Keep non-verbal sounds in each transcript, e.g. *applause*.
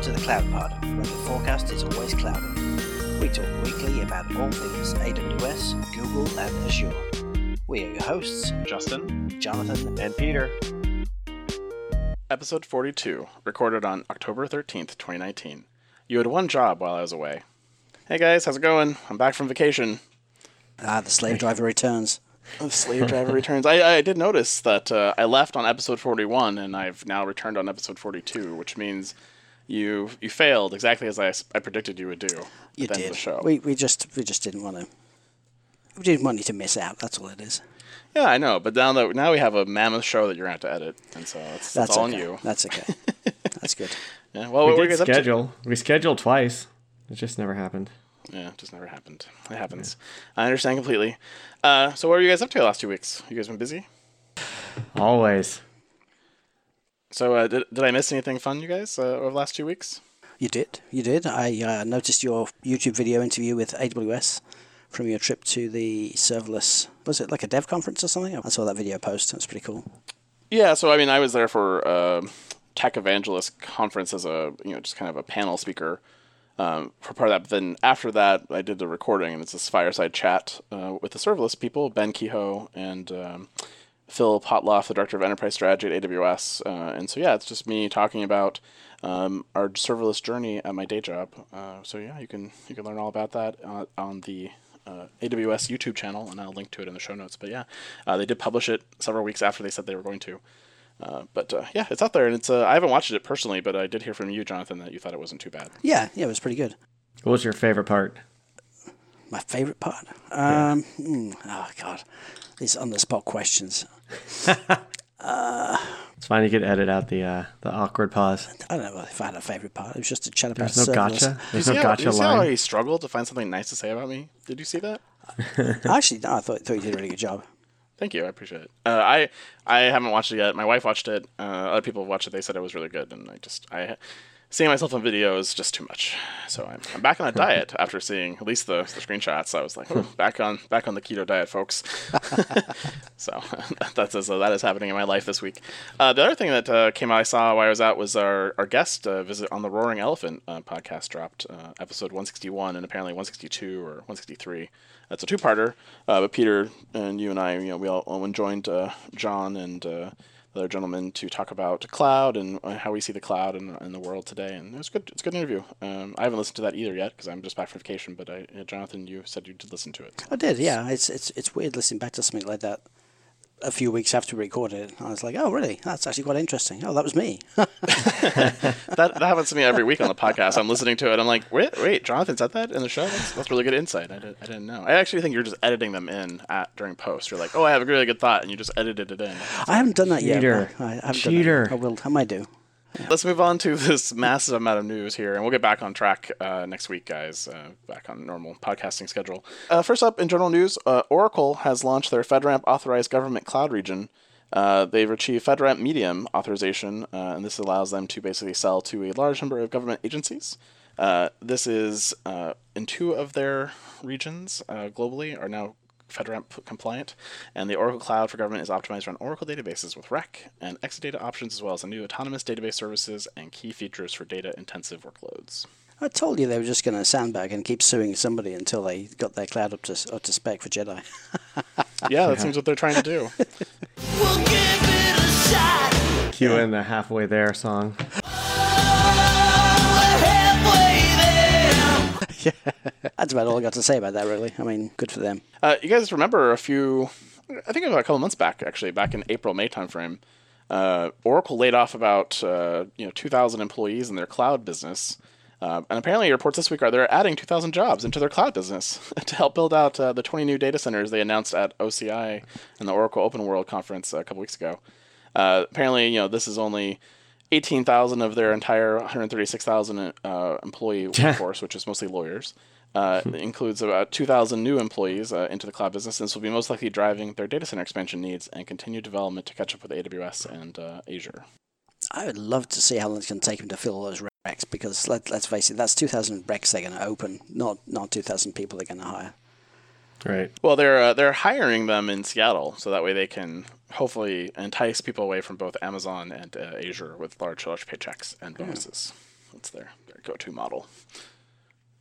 Welcome to the Cloud Pod, where the forecast is always cloudy. We talk weekly about all things AWS, Google, and Azure. We are your hosts, Justin, Jonathan, and Peter. Episode 42, recorded on October 13th, 2019. You had one job while I was away. Hey guys, how's it going? I'm back from vacation. Ah, the slave driver returns. The slave driver returns. I, I did notice that uh, I left on episode 41 and I've now returned on episode 42, which means you you failed exactly as I, I predicted you would do. You at the end did. Of the show. We we just we just didn't want to. We didn't want you to miss out. That's all it is. Yeah, I know, but now that now we have a mammoth show that you're gonna have to edit, and so that's, that's, That's all okay. on you. That's okay. *laughs* That's good. Yeah. Well, we what were you did guys up to? schedule. We scheduled twice. It just never happened. Yeah, it just never happened. It happens. I understand completely. Uh, so, what were you guys up to the last two weeks? You guys been busy? Always. So, uh, did, did I miss anything fun, you guys, uh, over the last two weeks? You did. You did. I uh, noticed your YouTube video interview with AWS from your trip to the serverless. Was it like a dev conference or something? I saw that video post. That's pretty cool. Yeah. So, I mean, I was there for uh, Tech Evangelist Conference as a you know just kind of a panel speaker um, for part of that. But then after that, I did the recording, and it's this fireside chat uh, with the serverless people, Ben Kehoe and. Um, Phil Potloff, the director of enterprise strategy at AWS, uh, and so yeah, it's just me talking about um, our serverless journey at my day job. Uh, so yeah, you can you can learn all about that uh, on the uh, AWS YouTube channel, and I'll link to it in the show notes. But yeah, uh, they did publish it several weeks after they said they were going to. Uh, but uh, yeah, it's out there, and it's uh, I haven't watched it personally, but I did hear from you, Jonathan, that you thought it wasn't too bad. Yeah, yeah, it was pretty good. What was your favorite part? My favorite part. Um, hmm, oh God, these on the spot questions. *laughs* It's fine. You could edit out the uh, the awkward pause. I don't know if I had a favorite part. It was just a chat about There's no serverless. gotcha. There's Did no you see, how, gotcha did you see how he struggled to find something nice to say about me? Did you see that? *laughs* Actually, no, I thought, thought you did a really good job. Thank you, I appreciate it. Uh, I I haven't watched it yet. My wife watched it. Uh, other people have watched it. They said it was really good, and I just I seeing myself on video is just too much. So I'm, I'm back on a diet after seeing at least the, the screenshots. I was like, "Oh, back on back on the keto diet, folks. *laughs* *laughs* so *laughs* that's so that is happening in my life this week. Uh, the other thing that uh, came out I saw while I was out was our our guest uh, visit on the Roaring Elephant uh, podcast dropped uh, episode 161 and apparently 162 or 163. That's a two-parter. Uh, but Peter and you and I, you know, we all, all joined uh, John and uh, other gentleman to talk about cloud and uh, how we see the cloud in, in the world today. And it was good. It's a good interview. Um, I haven't listened to that either yet because I'm just back from vacation. But I, uh, Jonathan, you said you did listen to it. I did, yeah. It's it's it's weird listening back to something like that a few weeks after we recorded it. I was like, oh, really? That's actually quite interesting. Oh, that was me. *laughs* that that happens to me every week on the podcast. I'm listening to it. I'm like, wait, wait, Jonathan said that in the show. That's, that's really good insight. I, did, I didn't know. I actually think you're just editing them in at during post. You're like, oh, I have a really good thought, and you just edited it in. I haven't done that Cheater. yet. I, I haven't Cheater. Done that. I will. I might do. Let's move on to *laughs* this massive amount of news here, and we'll get back on track uh, next week, guys. Uh, back on normal podcasting schedule. Uh, first up, in general news, uh, Oracle has launched their FedRAMP authorized government cloud region. Uh, they've achieved FedRAMP Medium authorization, uh, and this allows them to basically sell to a large number of government agencies. This is in two of their regions globally are now FedRAMP compliant, and the Oracle Cloud for Government is optimized around Oracle databases with RAC and Exadata options, as well as a new autonomous database services and key features for data-intensive workloads. I told you they were just going to sandbag and keep suing somebody until they got their cloud up to up to spec for Jedi. *laughs* Yeah, that seems what they're trying to do. We'll give it a shot. Cue in the halfway there song. *laughs* there. That's about all I got to say about that. Really, I mean, good for them. Uh, you guys remember a few? I think about a couple months back, actually, back in April May timeframe. Uh, Oracle laid off about uh, you know 2,000 employees in their cloud business, uh, and apparently reports this week are they're adding 2,000 jobs into their cloud business *laughs* to help build out uh, the 20 new data centers they announced at OCI and the Oracle Open World conference a couple weeks ago. Uh, apparently, you know this is only 18,000 of their entire 136,000 uh, employee *laughs* workforce, which is mostly lawyers. Uh, includes about 2,000 new employees uh, into the cloud business. And this will be most likely driving their data center expansion needs and continued development to catch up with AWS and uh, Azure. I would love to see how long it's going to take them to fill all those racks because let, let's face it, that's 2,000 racks they're going to open, not not 2,000 people they're going to hire. Right. Well, they're uh, they're hiring them in Seattle, so that way they can hopefully entice people away from both Amazon and uh, Azure with large large paychecks and bonuses. That's their, their go-to model.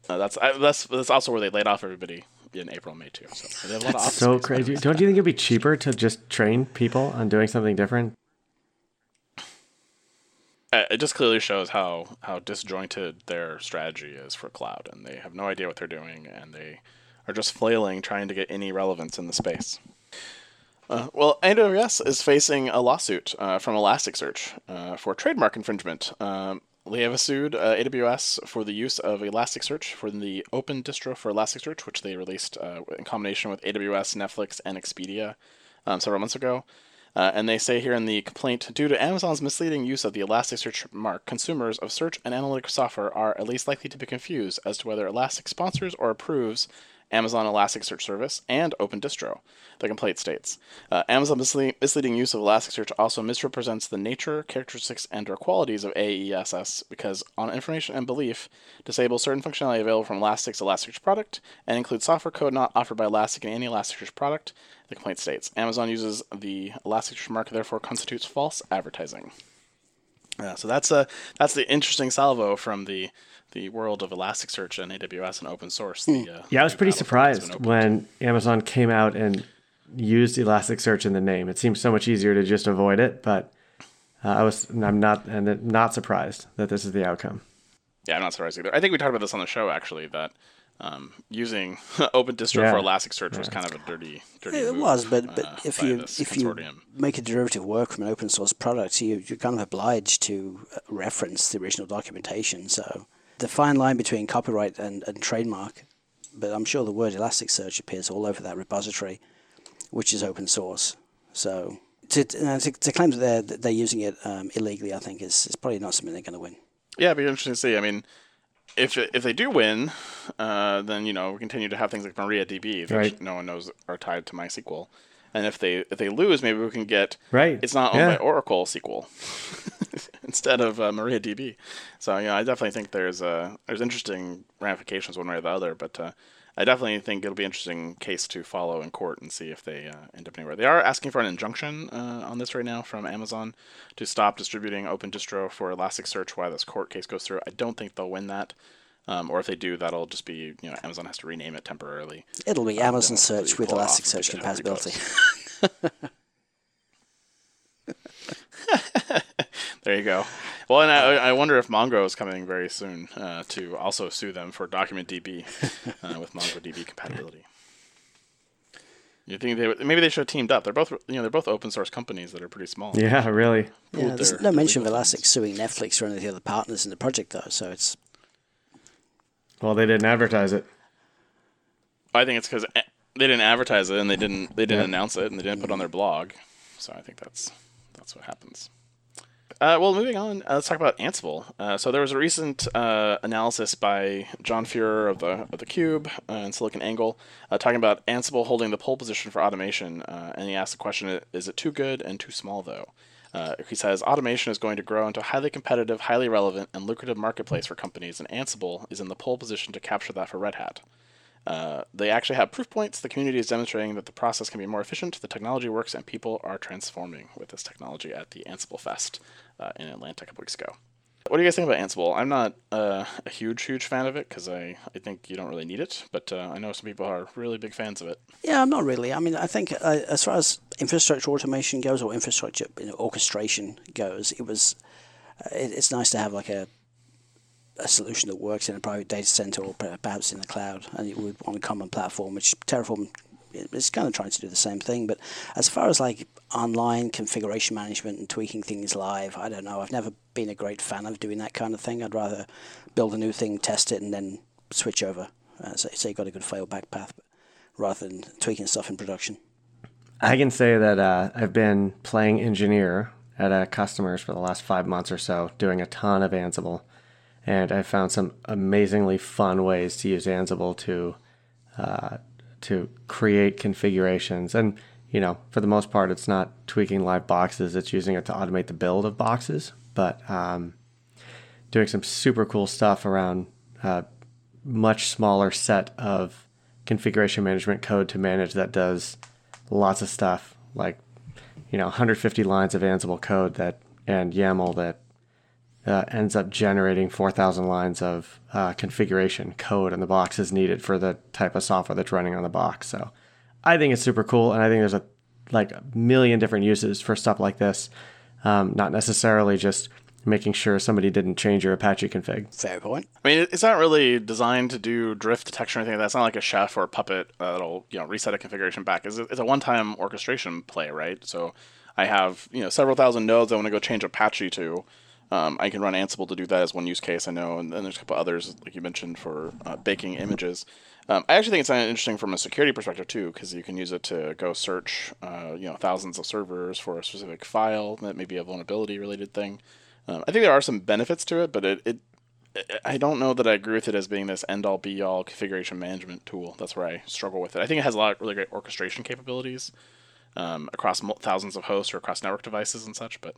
Uh, that's I, that's that's also where they laid off everybody in April May too. So they have a lot of office So crazy. Don't you think it'd be cheaper to just train people on doing something different? Uh, it just clearly shows how how disjointed their strategy is for cloud, and they have no idea what they're doing, and they are just flailing trying to get any relevance in the space. Uh, well, AWS is facing a lawsuit uh, from Elasticsearch uh, for trademark infringement. Um, they have sued uh, AWS for the use of Elasticsearch for the open distro for Elasticsearch, which they released uh, in combination with AWS, Netflix, and Expedia um, several months ago. Uh, and they say here in the complaint, due to Amazon's misleading use of the Elasticsearch mark, consumers of search and analytics software are at least likely to be confused as to whether Elastic sponsors or approves Amazon Elasticsearch service and Open Distro. The complaint states uh, Amazon misle- misleading use of Elasticsearch also misrepresents the nature, characteristics, and/or qualities of AESS because, on information and belief, disables certain functionality available from Elastic's Elasticsearch product and includes software code not offered by Elastic in any Elasticsearch product. The complaint states Amazon uses the Elasticsearch mark, therefore constitutes false advertising. Yeah, so that's a that's the interesting salvo from the the world of Elasticsearch and AWS and open source. The, uh, Yeah, I was pretty surprised when Amazon came out and used Elasticsearch in the name. It seems so much easier to just avoid it, but uh, I was I'm not and not surprised that this is the outcome. Yeah, I'm not surprised either. I think we talked about this on the show actually that um, using *laughs* Open Distro Yeah. for Elasticsearch was kind of a dirty, dirty. It move, was, but but uh, if you this if you make a derivative work from an open source product, you you're kind of obliged to uh, reference the original documentation. So the fine line between copyright and, and trademark, but I'm sure the word Elasticsearch appears all over that repository, which is open source. So to to, to, to claim that they're that they're using it um, illegally, I think is, is probably not something they're going to win. Yeah, it'd be interesting to see. I mean, if if they do win, uh, then you know we continue to have things like MariaDB, which Right. no one knows are tied to MySQL. And if they if they lose, maybe we can get Right. It's not owned Yeah. by Oracle SQL *laughs* instead of uh, MariaDB. So yeah, I definitely think there's uh, there's interesting ramifications one way or the other. But uh, I definitely think it'll be an interesting case to follow in court and see if they uh, end up anywhere. They are asking for an injunction uh, on this right now from Amazon to stop distributing Open Distro for Elasticsearch while this court case goes through. I don't think they'll win that. Um, or if they do, that'll just be you know Amazon has to rename it temporarily. It'll be Um, Amazon Search with pull it off Elasticsearch and get it compatibility. *laughs* *laughs* There you go. Well, and I, I wonder if Mongo is coming very soon uh, to also sue them for DocumentDB uh, *laughs* with MongoDB compatibility. You think they would, maybe they should have teamed up? They're both you know they're both open source companies that are pretty small. Yeah, really. Yeah, Pooled there's no mention of legal Elastic funds. suing Netflix or any of the other partners in the project, though. So it's Well, they didn't advertise it. I think it's because they didn't advertise it and they didn't they didn't Yeah. announce it and they didn't put it on their blog. So I think that's that's what happens. Uh, well, moving on, uh, let's talk about Ansible. Uh, so there was a recent uh, analysis by John Furrier of the of the Cube uh, and Silicon Angle, uh, talking about Ansible holding the pole position for automation, uh, and he asked the question: Is it too good and too small, though? Uh, he says automation is going to grow into a highly competitive, highly relevant, and lucrative marketplace for companies, and Ansible is in the pole position to capture that for Red Hat. Uh, they actually have proof points. The community is demonstrating that the process can be more efficient, the technology works, and people are transforming with this technology at the Ansible Fest uh, in Atlanta a couple weeks ago. What do you guys think about Ansible? I'm not uh, a huge, huge fan of it because I, I think you don't really need it, but uh, I know some people are really big fans of it. Yeah, I'm not really. I mean, I think uh, as far as infrastructure automation goes or infrastructure you know, orchestration goes, it was uh, it, it's nice to have like a a solution that works in a private data center or perhaps in the cloud, and it would want a common platform, which Terraform is kind of trying to do the same thing. But as far as like online configuration management and tweaking things live, I don't know. I've never been a great fan of doing that kind of thing. I'd rather build a new thing, test it, and then switch over. Uh, so, so you got a good failback path, rather than tweaking stuff in production. I can say that uh, I've been playing engineer at customers for the last five months or so, doing a ton of Ansible, and I found some amazingly fun ways to use Ansible to uh, to create configurations. And you know, for the most part, it's not tweaking live boxes; it's using it to automate the build of boxes. But um, doing some super cool stuff around a much smaller set of configuration management code to manage that does lots of stuff like you know 150 lines of Ansible code that and YAML that uh, ends up generating 4,000 lines of uh, configuration code and the box is needed for the type of software that's running on the box. So I think it's super cool, and I think there's a like a million different uses for stuff like this. Um, not necessarily just making sure somebody didn't change your Apache config. Fair point. I mean, it's not really designed to do drift detection or anything like that. It's not like a chef or a puppet uh, that'll you know reset a configuration back. It's a one-time orchestration play, right? So I have you know several thousand nodes I want to go change Apache to. Um, I can run Ansible to do that as one use case I know, and then there's a couple others like you mentioned for uh, baking images. Um, I actually think it's interesting from a security perspective too, because you can use it to go search, uh, you know, thousands of servers for a specific file that may be a vulnerability related thing. Um, I think there are some benefits to it, but it, it I don't know that I agree with it as being this end all be all configuration management tool. That's where I struggle with it. I think it has a lot of really great orchestration capabilities um, across thousands of hosts or across network devices and such, but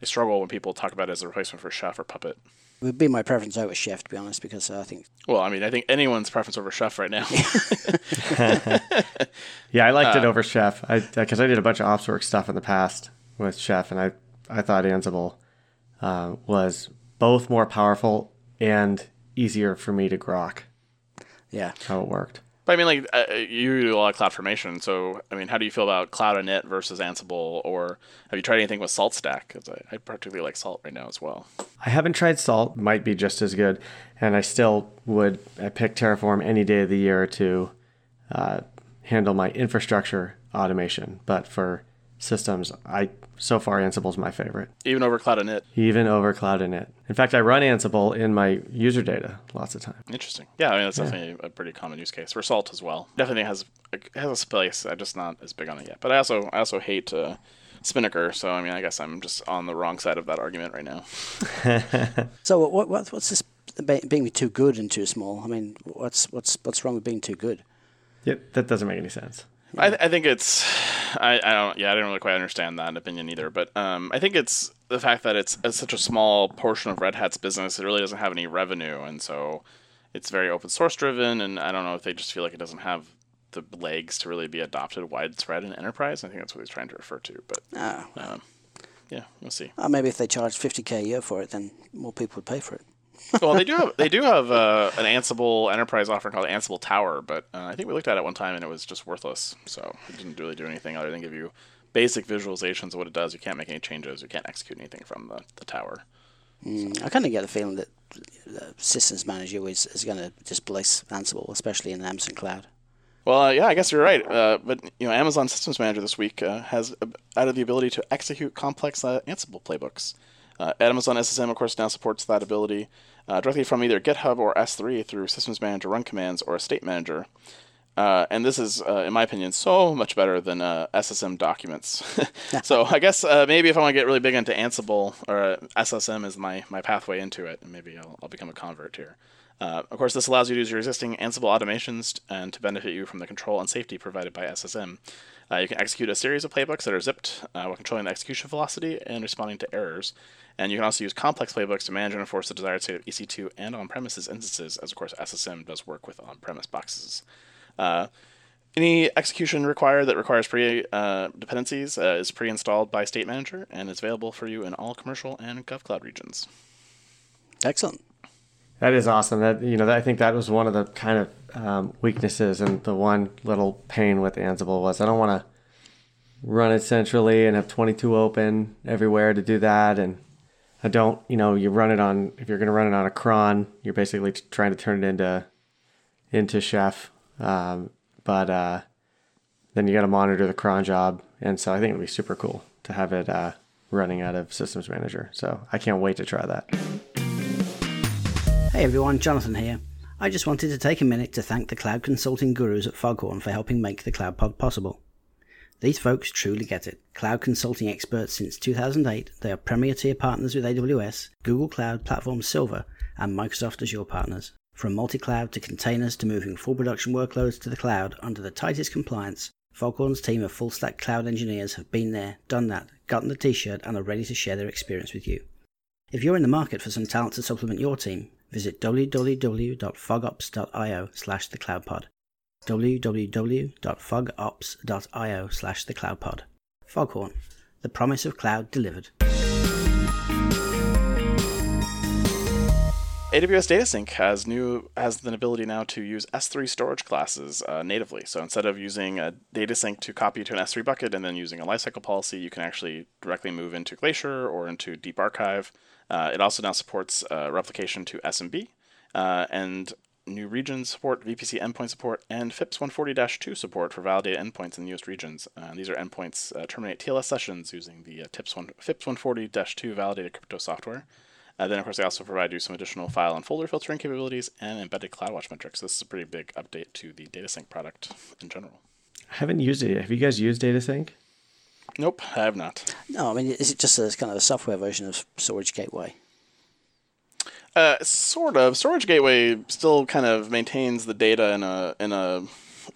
I struggle when people talk about it as a replacement for Chef or Puppet. It would be my preference over Chef, to be honest, because I think Well, I mean, I think anyone's preference over Chef right now. *laughs* Yeah, I liked it over Chef. I because I did a bunch of ops work stuff in the past with Chef, and I I thought Ansible uh, was both more powerful and easier for me to grok yeah, how it worked. But I mean, like uh, you do a lot of cloud formation, so I mean, how do you feel about Cloud init versus Ansible, or have you tried anything with Salt Stack? Because I, I particularly like Salt right now as well. I haven't tried Salt, might be just as good, and I still would I pick Terraform any day of the year to uh, handle my infrastructure automation. But for systems, I so far Ansible's my favorite, Even over Cloud init. even over Cloud Init. In fact, I run Ansible in my user data lots of time. Interesting. Yeah, I mean that's definitely a pretty common use case for Salt as well. Definitely has it has a space. I'm just not as big on it yet. But I also I also hate uh, Spinnaker, so I mean I guess I'm just on the wrong side of that argument right now. *laughs* So what, what what's this being too good and too small? I mean, what's what's what's wrong with being too good? Yep, that doesn't make any sense. I, th- I think it's I, I don't yeah I didn't really quite understand that opinion either but um, I think it's the fact that it's, it's such a small portion of Red Hat's business it really doesn't have any revenue and so it's very open source driven and I don't know if they just feel like it doesn't have the legs to really be adopted widespread in enterprise. I think that's what he's trying to refer to but Ah, um, yeah we'll see. Uh, maybe if they charge fifty k a year for it, then more people would pay for it. Well they do have they do have uh, an Ansible enterprise offering called Ansible Tower but uh, I think we looked at it one time and it was just worthless so it didn't really do anything other than give you basic visualizations of what it does you can't make any changes you can't execute anything from the, the tower Mm, I kind of get the feeling that the systems manager is, is going to displace Ansible, especially in the Amazon Cloud. Well, uh, yeah, I guess you're right. Uh, but you know, Amazon Systems Manager this week uh, has added the ability to execute complex uh, Ansible playbooks. Uh, Amazon SSM, of course, now supports that ability uh, directly from either GitHub or S3 through Systems Manager run commands or a State Manager. Uh, and this is, uh, in my opinion, so much better than uh, SSM documents. *laughs* so I guess uh, maybe if I want to get really big into Ansible or uh, SSM is my, my pathway into it, and maybe I'll, I'll become a convert here. Uh, of course, this allows you to use your existing Ansible automations and to benefit you from the control and safety provided by SSM. Uh, you can execute a series of playbooks that are zipped uh, while controlling the execution velocity and responding to errors. And you can also use complex playbooks to manage and enforce the desired state of EC2 and on-premises instances, as of course SSM does work with on-premise boxes. Uh, any execution required that requires pre uh, dependencies uh, is pre-installed by State Manager and is available for you in all commercial and GovCloud regions. Excellent. That is awesome. That you know, I think that was one of the kind of um, weaknesses and the one little pain with Ansible was I don't want to run it centrally and have 22 open everywhere to do that, and I don't. You know, you run it on if you're going to run it on a cron, you're basically trying to turn it into into Chef, um, but uh, then you got to monitor the cron job, and so I think it'd be super cool to have it uh, running out of Systems Manager. So I can't wait to try that. Hey everyone, Jonathan here. I just wanted to take a minute to thank the cloud consulting gurus at Foghorn for helping make the Cloud Pod possible. These folks truly get it. Cloud consulting experts since 2008, they are premier tier partners with AWS, Google Cloud Platform Silver, and Microsoft Azure partners. From multi-cloud to containers to moving full production workloads to the cloud under the tightest compliance, Foghorn's team of full-stack cloud engineers have been there, done that, gotten the t-shirt, and are ready to share their experience with you. If you're in the market for some talent to supplement your team, visit www.fogops.io slash thecloudpod. www.fogops.io slash thecloudpod. Foghorn, the promise of cloud delivered. AWS DataSync has new has the ability now to use S3 storage classes uh, natively. So instead of using a DataSync to copy to an S3 bucket and then using a lifecycle policy, you can actually directly move into Glacier or into Deep Archive. Uh, it also now supports uh, replication to SMB uh, and new regions support, VPC endpoint support, and FIPS 140-2 support for validated endpoints in the US regions. Uh, these are endpoints uh, terminate TLS sessions using the uh, TIPS one, FIPS 140-2 validated crypto software. Then, of course, they also provide you some additional file and folder filtering capabilities and embedded CloudWatch metrics. This is a pretty big update to the DataSync product in general. I haven't used it. yet. Have you guys used DataSync? Nope, I have not. No, I mean, is it just a kind of a software version of Storage Gateway? Uh, sort of. Storage Gateway still kind of maintains the data in a in a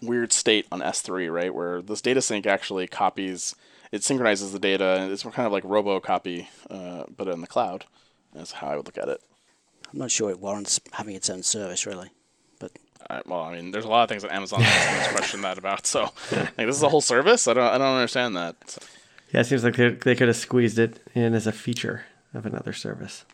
weird state on S3, right? Where this data sync actually copies, it synchronizes the data, and it's kind of like robo copy, uh, but in the cloud. That's how I would look at it. I'm not sure it warrants having its own service, really. But well, I mean, there's a lot of things that Amazon *laughs* customers question that about. So, like, this is a whole service. I don't, I don't understand that. So, Yeah, it seems like they, they could have squeezed it in as a feature of another service,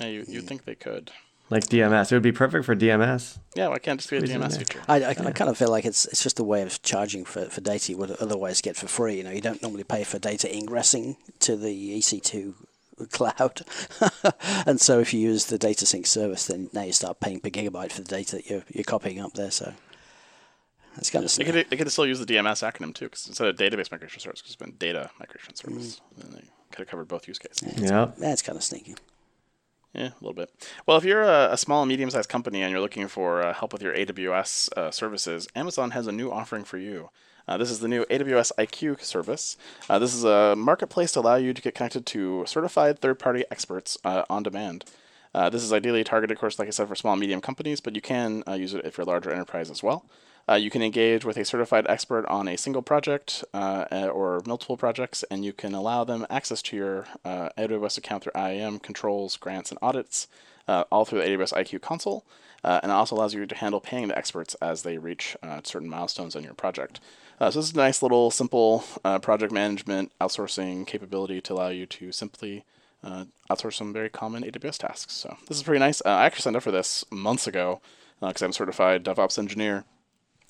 yeah, you you think they could? like DMS. It would be perfect for DMS. Yeah, why can't it just be a Squeeze DMS feature? I, I, I kind of feel like it's it's just a way of charging for, for data you would otherwise get for free. You know, you don't normally pay for data ingressing to the EC2 *laughs* cloud, *laughs* and so if you use the data sync service, then now you start paying per gigabyte for the data that you're you're copying up there. So that's kind of They could, they could still use the DMS acronym too, because instead of database migration service, it's been data migration service. and they could have covered both use cases. Yeah. that's kind of sneaky. Yeah, a little bit. Well, if you're a, a small and medium sized company and you're looking for uh, help with your AWS uh, services, Amazon has a new offering for you. Uh, this is the new AWS IQ service. Uh, this is a marketplace to allow you to get connected to certified third party experts uh, on demand. Uh, this is ideally targeted, of course, like I said, for small and medium companies, but you can uh, use it if you're a larger enterprise as well. Uh, you can engage with a certified expert on a single project uh, or multiple projects, and you can allow them access to your AWS account through IAM controls, grants, and audits, uh, all through the AWS IQ console. Uh, and it also allows you to handle paying the experts as they reach uh, certain milestones on your project. Uh, so this is a nice little simple uh, project management outsourcing capability to allow you to simply uh, outsource some very common AWS tasks. So this is pretty nice. Uh, I actually signed up for this months ago because I'm a certified DevOps engineer.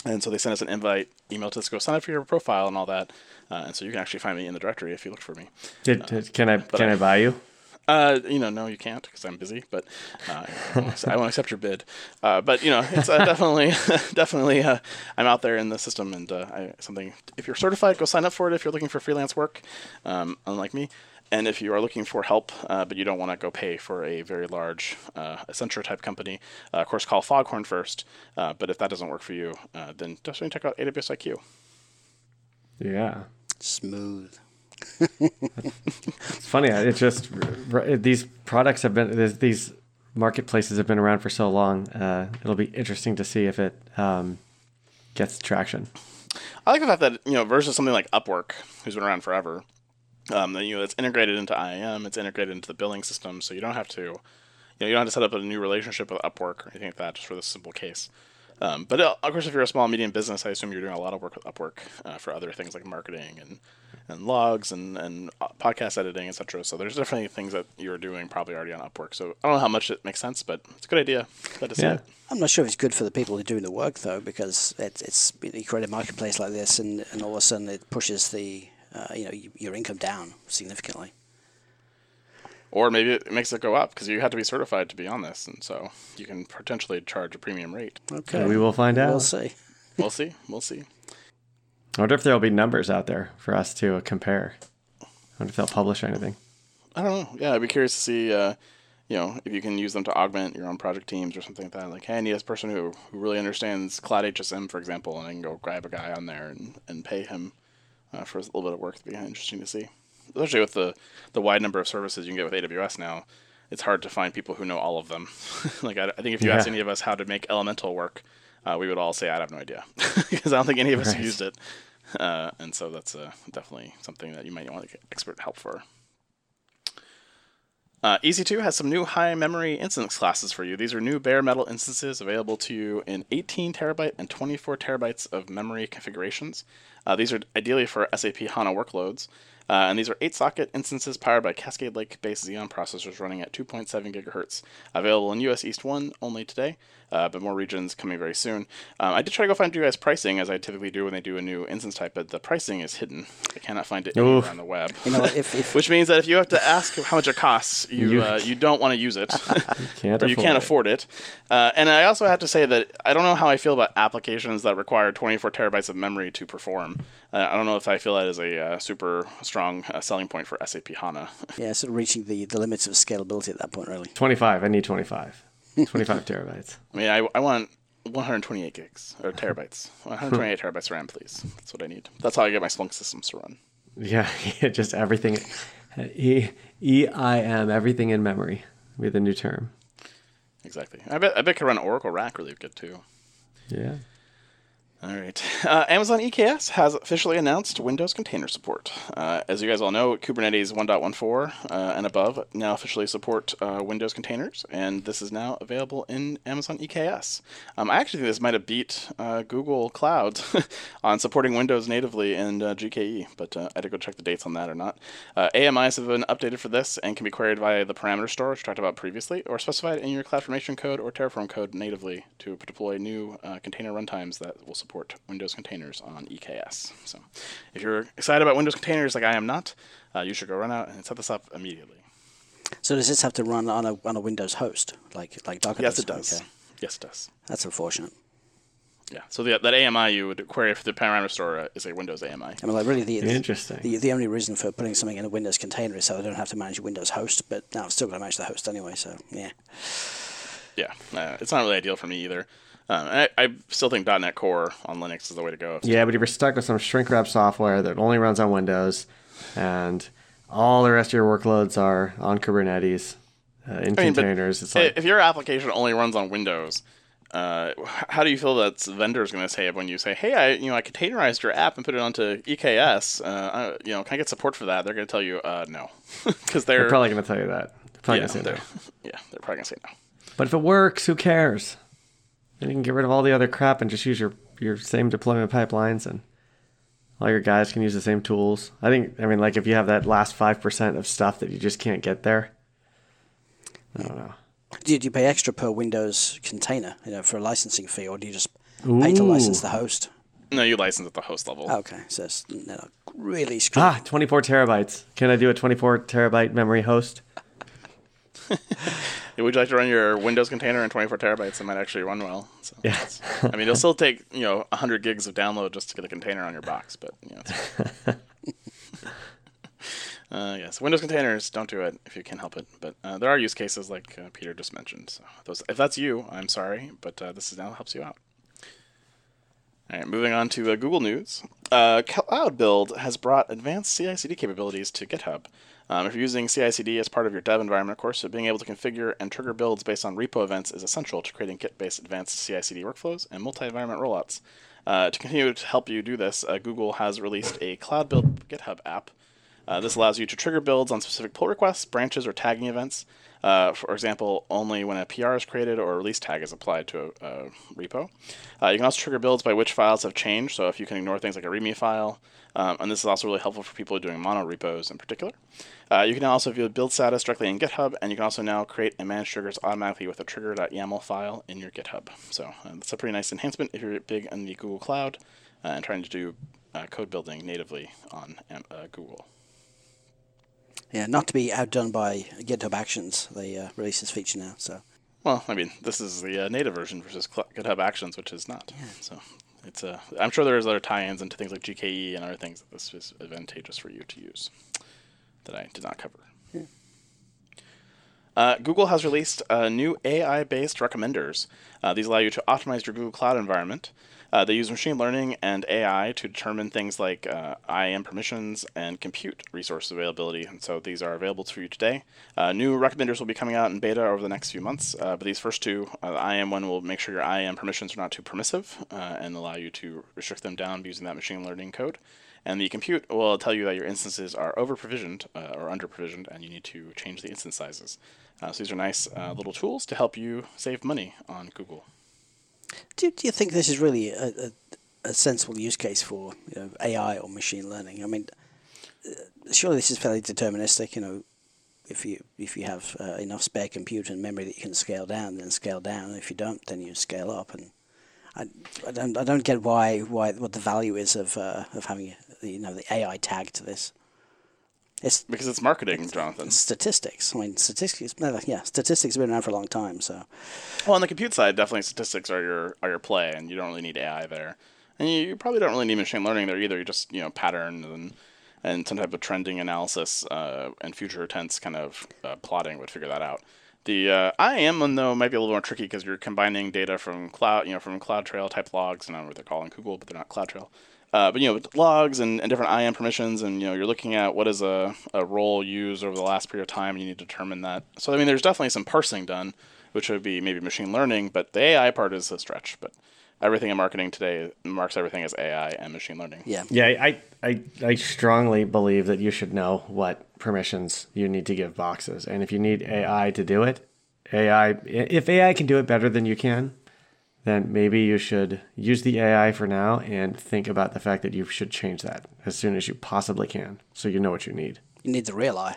And so they sent us an invite email to us go sign up for your profile and all that. Uh, and so you can actually find me in the directory if you look for me. Did, did- can I can I buy you? Uh, you know, no, you can't because I'm busy, but uh, I, won't, accept- I won't accept your bid. Uh, but you know, it's uh, definitely, *laughs* definitely, uh, I'm out there in the system, and uh, I, something. If you're certified, go sign up for it. If you're looking for freelance work, um, unlike me, and if you are looking for help, uh, but you don't want to go pay for a very large uh, Accenture type company, uh, of course, call Foghorn first. Uh, but if that doesn't work for you, uh, then definitely check out AWS IQ. Yeah. Smooth. It's funny. It's just these products have been these- marketplaces have been around for so long. Uh, it'll be interesting to see if it um, gets traction. I like the fact that you know versus something like Upwork, who's been around forever. Um, you know, it's integrated into IAM, it's integrated into the billing system, so you don't have to, you know, you don't have to set up a new relationship with Upwork or anything like that, just for this simple case. Um, but uh, of course, if you're a small medium business, I assume you're doing a lot of work with Upwork uh, for other things like marketing and and logs and and uh, podcast editing, etc. So there's definitely things that you're doing probably already on Upwork. So I don't know how much it makes sense, but it's a good idea. Glad to see Yeah. it. I'm not sure if it's good for the people who are doing the work though, because it's it's you create a marketplace like this, and, and all of a sudden it pushes the uh, you know your income down significantly. Or maybe it makes it go up because you have to be certified to be on this, and so you can potentially charge a premium rate. Okay, we will find out. We'll see. We'll see. We'll see. I wonder if there'll be numbers out there for us to compare. I wonder if they'll publish anything. I don't know. Yeah, I'd be curious to see, uh, you know, if you can use them to augment your own project teams or something like that. Like, hey, I need this person who, who really understands Cloud HSM, for example, and I can go grab a guy on there and, and pay him uh, for a little bit of work. It'd be kinda interesting to see. Especially with the, the wide number of services you can get with AWS now, it's hard to find people who know all of them. *laughs* like, I, I think if you ask Yeah. any of us how to make Elemental work, uh, we would all say, I have no idea. *laughs* Because I don't think any of us Right. used it. Uh, and so that's uh, definitely something that you might want to get expert help for. Uh, EC2 has some new high memory instance classes for you. These are new bare metal instances available to you in 18 terabyte and 24 terabytes of memory configurations. Uh, these are ideally for SAP HANA workloads. Uh, and these are eight socket instances powered by Cascade Lake based Xeon processors running at 2.7 gigahertz. Available in US East 1 only today, uh, but more regions coming very soon. Um, I did try to go find you guys pricing, as I typically do when they do a new instance type, but the pricing is hidden. I cannot find it anywhere Oof. on the web. You know, if, if *laughs* Which means that if you have to ask how much it costs, you You- uh, *laughs* you don't want to use it, you Can't *laughs* or you can't it. afford it. Uh, and I also have to say that I don't know how I feel about applications that require 24 terabytes of memory to perform. Uh, I don't know if I feel that is a uh, super strong uh, selling point for SAP HANA. *laughs* yeah, sort of reaching the, the limits of scalability at that point, really. 25. I need 25. 25 *laughs* terabytes. I mean, I, I want 128 gigs or *laughs* terabytes, 128 terabytes RAM, please. That's what I need. That's how I get my Splunk systems to run. Yeah, just everything. E E I M, everything in memory, would be the new term. Exactly. I bet I bet it could run Oracle RAC really good too. Yeah. All right. Uh, Amazon EKS has officially announced Windows container support. Uh, as you guys all know, Kubernetes 1.14 uh, and above now officially support uh, Windows containers, and this is now available in Amazon EKS. Um, I actually think this might have beat uh, Google Cloud *laughs* on supporting Windows natively in uh, GKE, but I had to go check the dates on that or not. AMIs have been updated for this and can be queried via the parameter store, which we talked about previously, or specified in your CloudFormation code or Terraform code natively to deploy new container runtimes that will support Windows containers on EKS. So, if you're excited about Windows containers like I am not, uh, you should go run out and set this up immediately. So does this have to run on a on a Windows host, like like Docker Yes, does? it does. Okay. Yes, it does. That's unfortunate. Yeah. So the, that AMI you would query for the parameter store uh, is a Windows AMI. I mean, like really, the the- Interesting. The, the only reason for putting something in a Windows container is so I don't have to manage a Windows host. But now I've still got to manage the host anyway. So yeah, Yeah. Uh, it's not really ideal for me either. Um, I, I still think .NET Core on Linux is the way to go. Yeah, but if you're stuck with some shrink wrap software that only runs on Windows, and all the rest of your workloads are on Kubernetes uh, in I mean, containers, it's like if your application only runs on Windows, uh, how do you feel that the vendor's going to say when you say, "Hey, I you know I containerized your app and put it onto EKS. Uh, I, you know, can I get support for that?" They're going to tell you, uh, "No," *laughs* because they're, they're probably going to tell you that. They're probably yeah, going to say they're, no. yeah, they're probably going to say no. But if it works, who cares? Then you can get rid of all the other crap and just use your your same deployment pipelines, and all your guys can use the same tools. I think. I mean, like if you have that last five percent of stuff that you just can't get there. I don't know. do you, do you pay extra per Windows container, you know, for a licensing fee, or do you just pay to license the host? No, you license at the host level. Okay, so it's you know, really screw. Ah, 24 terabytes. Can I do a 24 terabyte memory host? *laughs* Would you like to run your Windows container in 24 terabytes? It might actually run well. So Yeah. I mean, it'll still take you know 100 gigs of download just to get a container on your box, but you know. *laughs* Uh, yes, Windows containers don't do it if you can help it, but uh, there are use cases like uh, Peter just mentioned. So those, if that's you, I'm sorry, but uh, this is now helps you out. All right, moving on to uh, Google News. Uh, Cloud Build has brought advanced CI/CD capabilities to GitHub. Um, if you're using CI/CD as part of your dev environment, of course, so being able to configure and trigger builds based on repo events is essential to creating Git-based advanced CI/CD workflows and multi-environment rollouts. Uh, to continue to help you do this, uh, Google has released a Cloud Build GitHub app. Uh, this allows you to trigger builds on specific pull requests, branches, or tagging events. Uh, for example, only when a PR is created or a release tag is applied to a, a repo. Uh, you can also trigger builds by which files have changed, so if you can ignore things like a README file, um, and this is also really helpful for people doing mono repos in particular. Uh, you can also view build status directly in GitHub, and you can also now create and manage triggers automatically with a trigger.yaml file in your GitHub. So uh, that's a pretty nice enhancement if you're big in the Google Cloud uh, and trying to do code building natively on Google. Yeah, not to be outdone by GitHub Actions. They uh, released this feature now, so Well, I mean, this is the uh, native version versus GitHub Actions, which is not. So it's uh, I'm sure there's other tie-ins into things like GKE and other things that this is advantageous for you to use that I did not cover. Uh, Google has released uh, new AI-based recommenders. Uh, these allow you to optimize your Google Cloud environment. Uh, they use machine learning and AI to determine things like uh, IAM permissions and compute resource availability. And so these are available for you today. Uh, new recommenders will be coming out in beta over the next few months. Uh, but these first two, uh, the IAM one will make sure your IAM permissions are not too permissive uh, and allow you to restrict them down using that machine learning code. And the compute will tell you that your instances are over provisioned uh, or under provisioned, and you need to change the instance sizes. Uh, so these are nice uh, little tools to help you save money on Google. Do, do you think this is really a, a, a sensible use case for you know, AI or machine learning? I mean, uh, surely this is fairly deterministic. You know, if you if you have uh, enough spare compute and memory that you can scale down, then scale down. If you don't, then you scale up. And I, I don't I don't get why why what the value is of uh, of having you know the AI tag to this. It's Because it's marketing, Jonathan. statistics. I mean, statistics. Yeah, statistics have been around for a long time. So Well, on the compute side, definitely statistics are your are your play, and you don't really need AI there, and you, you probably don't really need machine learning there either. You just you know patterns and and some type of trending analysis uh, and future tense kind of uh, plotting would figure that out. The uh, IAM one though might be a little more tricky because you're combining data from cloud, you know, from CloudTrail type logs, and I don't know what they're calling Google, but they're not CloudTrail. Uh, but you know, with logs and, and different IAM permissions, and you know, you're looking at what is a, a role used over the last period of time, and you need to determine that. So I mean, there's definitely some parsing done, which would be maybe machine learning, but the AI part is a stretch. But everything in marketing today marks everything as AI and machine learning. yeah, Yeah, I, I, I strongly believe that you should know what permissions you need to give boxes. And if you need AI to do it, AI, if AI can do it better than you can, then maybe you should use the AI for now and think about the fact that you should change that as soon as you possibly can so you know what you need. you need the real eye.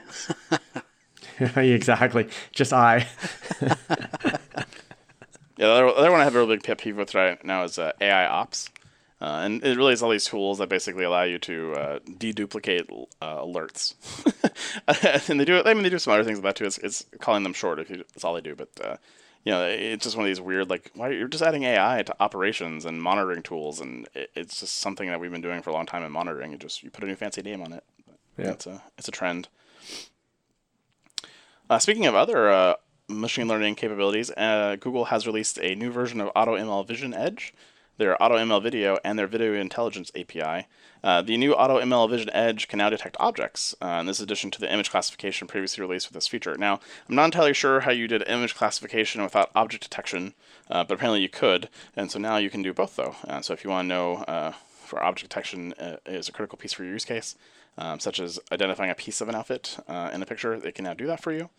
*laughs* exactly. Just I. *laughs* Yeah, the other, other one I have a real big pet peeve with right now is uh, AI ops. Uh, and it really is all these tools that basically allow you to uh, deduplicate uh, alerts, *laughs* and they do. I mean, they do some other things about that too. It's, it's calling them short. If you, that's all they do. But uh, you know, it's just one of these weird like, why you're just adding AI to operations and monitoring tools, and it's just something that we've been doing for a long time in monitoring. You just you put a new fancy name on it. Yeah. It's a it's a trend. Uh, speaking of other uh, machine learning capabilities, uh, Google has released a new version of AutoML Vision Edge, their AutoML Video, and their Video Intelligence API. Uh, the new Auto ML Vision Edge can now detect objects, uh, this is addition to the image classification previously released with this feature. Now, I'm not entirely sure how you did image classification without object detection, uh, but apparently you could, and so now you can do both though. Uh, so if you want to know uh, for object detection uh, is a critical piece for your use case, um, such as identifying a piece of an outfit uh, in a picture, they can now do that for you.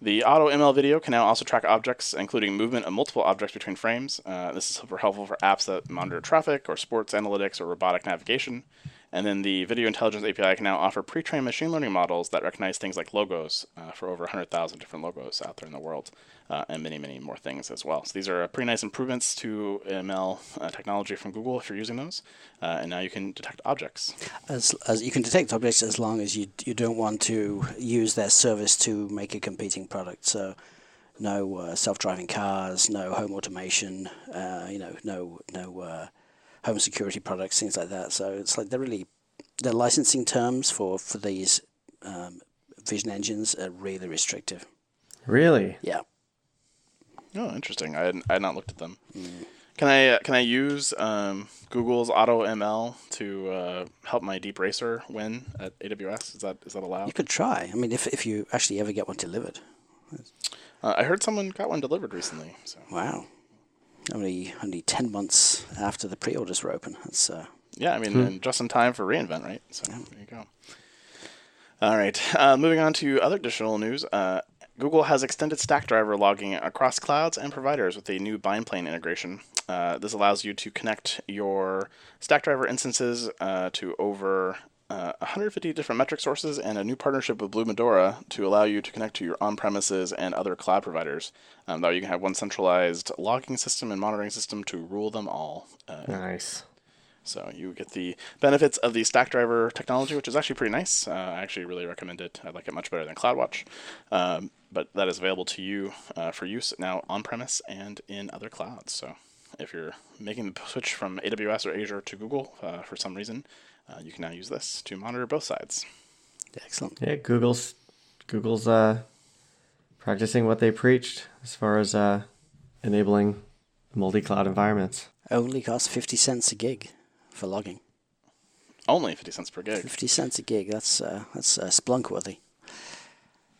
The Auto ML video can now also track objects, including movement of multiple objects between frames. Uh, this is super helpful for apps that monitor traffic, or sports analytics, or robotic navigation. And then the Video Intelligence API can now offer pre-trained machine learning models that recognize things like logos uh, for over 100,000 different logos out there in the world, uh, and many, many more things as well. So these are uh, pretty nice improvements to ML uh, technology from Google if you're using those. Uh, and now you can detect objects. as, as you can detect objects as long as you you don't want to use their service to make a competing product. So, no uh, self-driving cars, no home automation, uh, you know, no no uh, home security products, things like that. So it's like they're really the licensing terms for for these um, vision engines are really restrictive. Really? Yeah. Oh, interesting. I had, I had not looked at them. Can I uh, can I use um, Google's Auto ML to uh, help my Deep Racer win at AWS? Is that is that allowed? You could try. I mean, if if you actually ever get one delivered. Uh, I heard someone got one delivered recently. So Wow. Only only ten months after the pre-orders were open. That's uh, yeah, I mean, and just in time for reInvent, right? So there you go. All right. Uh, moving on to other additional news. Uh, Google has extended Stackdriver logging across clouds and providers with a new BindPlane integration. Uh, this allows you to connect your Stackdriver instances uh, to over uh, 150 different metric sources and a new partnership with Blue Medora to allow you to connect to your on-premises and other cloud providers. Um, that way you can have one centralized logging system and monitoring system to rule them all. Uh, Nice. So you get the benefits of the Stackdriver technology, which is actually pretty nice. Uh, I actually really recommend it. I like it much better than CloudWatch. Um, but that is available to you uh, for use now on premise and in other clouds. So if you're making the switch from AWS or Azure to Google uh, for some reason, uh, you can now use this to monitor both sides. excellent. Yeah, Google's Google's uh, practicing what they preached as far as uh, enabling multi-cloud environments. Only costs fifty cents a gig for logging. Only 50 cents per gig. Fifty cents a gig. That's uh, that's uh, Splunk worthy.